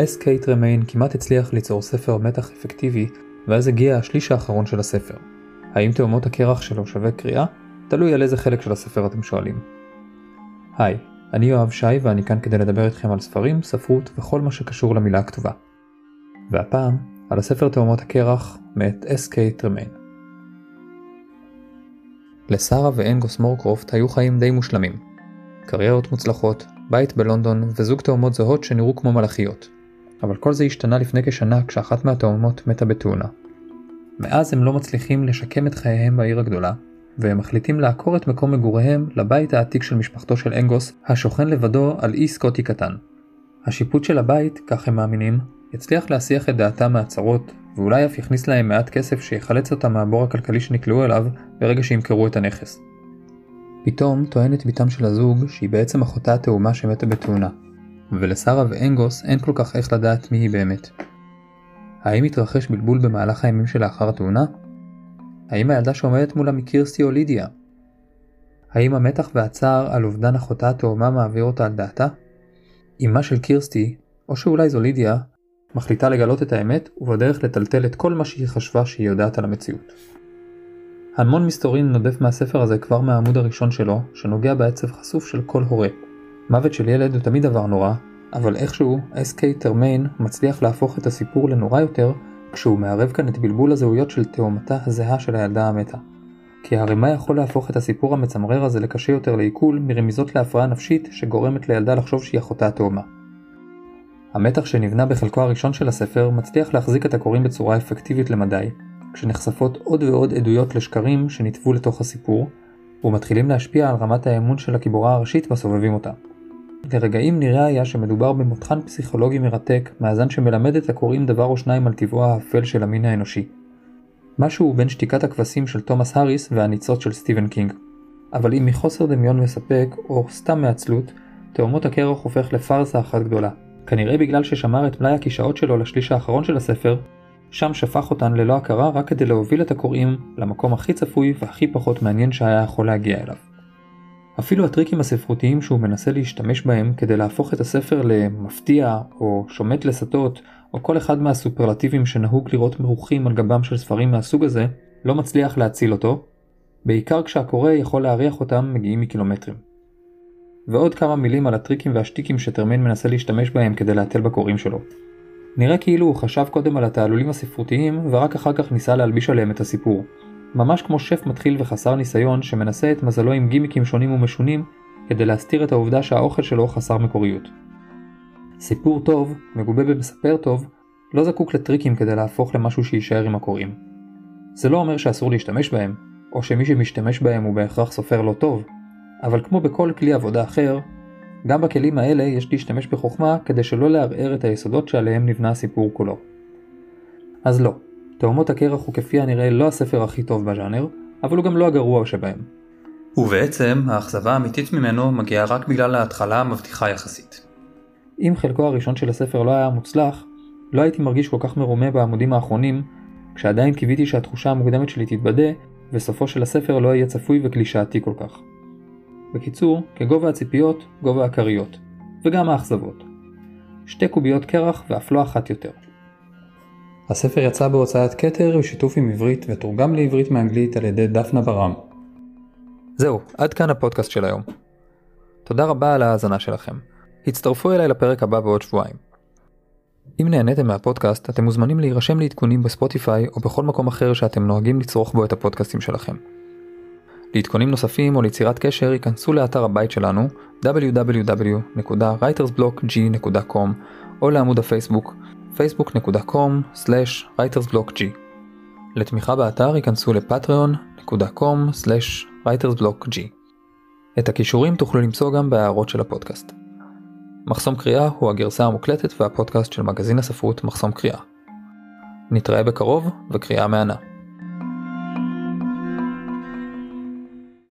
S.K. טרמיין כמעט הצליח ליצור ספר מתח אפקטיבי, ואז הגיע השליש האחרון של הספר. האם תאומות הקרח שלו שווה קריאה? תלוי על איזה חלק של הספר אתם שואלים. היי, אני יואב שי ואני כאן כדי לדבר איתכם על ספרים, ספרות וכל מה שקשור למילה הכתובה. והפעם, על הספר תאומות הקרח מאת S.K. טרמיין. לשרה ואנגוס מורקרופט היו חיים די מושלמים. קריירות מוצלחות, בית בלונדון וזוג תאומות זהות שנראו כמו מלאכיות. אבל כל זה השתנה לפני כשנה כשאחת מהתאומות מתה בתאונה. מאז הם לא מצליחים לשקם את חייהם בעיר הגדולה, והם מחליטים לעקור את מקום מגוריהם לבית העתיק של משפחתו של אנגוס, השוכן לבדו על אי סקוטי קטן. השיפוט של הבית, כך הם מאמינים, יצליח להסיח את דעתם מהצרות, ואולי אף יכניס להם מעט כסף שיחלץ אותם מהבור הכלכלי שנקלעו אליו ברגע שימכרו את הנכס. פתאום טוענת בתם של הזוג שהיא בעצם אחותה התאומה שמתה בתאונה, ולשרה ואנגוס אין כל כך איך לדעת מי היא באמת. האם התרחש בלבול במהלך הימים שלאחר התאונה? האם הילדה שעומדת מולה מקירסטי או לידיה? האם המתח והצער על אובדן אחותה התאומה מעביר אותה על דעתה? אמה של קירסטי, או שאולי זו לידיה, מחליטה לגלות את האמת ובדרך לטלטל את כל מה שהיא חשבה שהיא יודעת על המציאות. המון מסתורין נודף מהספר הזה כבר מהעמוד הראשון שלו, שנוגע בעצב חשוף של כל הורה. מוות של ילד הוא תמיד דבר נורא, אבל איכשהו S.K. טרמיין מצליח להפוך את הסיפור לנורא יותר כשהוא מערב כאן את בלבול הזהויות של תאומתה הזהה של הילדה המתה. כי הרי מה יכול להפוך את הסיפור המצמרר הזה לקשה יותר לעיכול מרמיזות להפרעה נפשית שגורמת לילדה לחשוב שהיא אחותה התאומה. המתח שנבנה בחלקו הראשון של הספר מצליח להחזיק את הקוראים בצורה אפקטיבית למדי, כשנחשפות עוד ועוד עדויות לשקרים שנטוו לתוך הסיפור, ומתחילים להשפיע על רמת האמון של הגיבורה הראשית בסובבים אותה. לרגעים נראה היה שמדובר במותחן פסיכולוגי מרתק, מהסוג שמלמד את הקוראים דבר או שניים על טבעו האפל של המין האנושי. משהו בין שתיקת הכבשים של תומאס האריס והניצוץ של סטיבן קינג. אבל אם מחוסר דמיון מספק, או סתם מעצלות, תאומות הקרח הופך לפארסה אחת גדולה. כנראה בגלל ששמר את מלאי הקלישאות שלו לשליש האחרון של הספר, שם שפך אותן ללא הכרה רק כדי להוביל את הקוראים למקום הכי צפוי והכי פחות מעניין שהיה יכול להגיע אליו. אפילו הטריקים הספרותיים שהוא מנסה להשתמש בהם כדי להפוך את הספר למפתיע או שומט לסטות או כל אחד מהסופרלטיבים שנהוג לראות מרוחים על גבם של ספרים מהסוג הזה, לא מצליח להציל אותו, בעיקר כשהקורא יכול להריח אותם מגיעים מקילומטרים. ועוד כמה מילים על הטריקים והשטיקים שטרמיין מנסה להשתמש בהם כדי להתל בקוראים שלו. נראה כאילו הוא חשב קודם על התעלולים הספרותיים ורק אחר כך ניסה להלביש עליהם את הסיפור. ממש כמו שף מתחיל וחסר ניסיון שמנסה את מזלו עם גימיקים שונים ומשונים כדי להסתיר את העובדה שהאוכל שלו חסר מקוריות. סיפור טוב, מגובה במספר טוב, לא זקוק לטריקים כדי להפוך למשהו שיישאר עם הקוראים. זה לא אומר שאסור להשתמש בהם, או שמי שמשתמש בהם הוא בהכרח סופר לא טוב, אבל כמו בכל כלי עבודה אחר, גם בכלים האלה יש להשתמש בחוכמה כדי שלא לערער את היסודות שעליהם נבנה הסיפור כולו. אז לא, תאומות הקרח הוא כפי הנראה לא הספר הכי טוב בז'אנר, אבל הוא גם לא הגרוע שבהם. ובעצם, האכזבה האמיתית ממנו מגיעה רק בגלל ההתחלה המבטיחה יחסית. אם חלקו הראשון של הספר לא היה מוצלח, לא הייתי מרגיש כל כך מרומה בעמודים האחרונים, כשעדיין קיוויתי שהתחושה המוקדמת שלי תתבדה, וסופו של הספר לא יהיה צפוי וקלישאתי כל כך. בקיצור, כגובה הציפיות, גובה הכריות. וגם האכזבות. שתי קוביות קרח ואף לא אחת יותר. הספר יצא בהוצאת כתר בשיתוף עם עברית ותורגם לעברית מאנגלית על ידי דפנה ברם. זהו, עד כאן הפודקאסט של היום. תודה רבה על ההאזנה שלכם. הצטרפו אליי לפרק הבא בעוד שבועיים. אם נהניתם מהפודקאסט, אתם מוזמנים להירשם לעדכונים בספוטיפיי או בכל מקום אחר שאתם נוהגים לצרוך בו את הפודקאסטים שלכם. לעדכונים נוספים או ליצירת קשר ייכנסו לאתר הבית שלנו www.writersblockg.com או לעמוד הפייסבוק facebook.com/writersblockg. לתמיכה באתר ייכנסו לפטריון.com/writersblockg. את הכישורים תוכלו למצוא גם בהערות של הפודקאסט. מחסום קריאה הוא הגרסה המוקלטת והפודקאסט של מגזין הספרות מחסום קריאה. נתראה בקרוב וקריאה מהנה.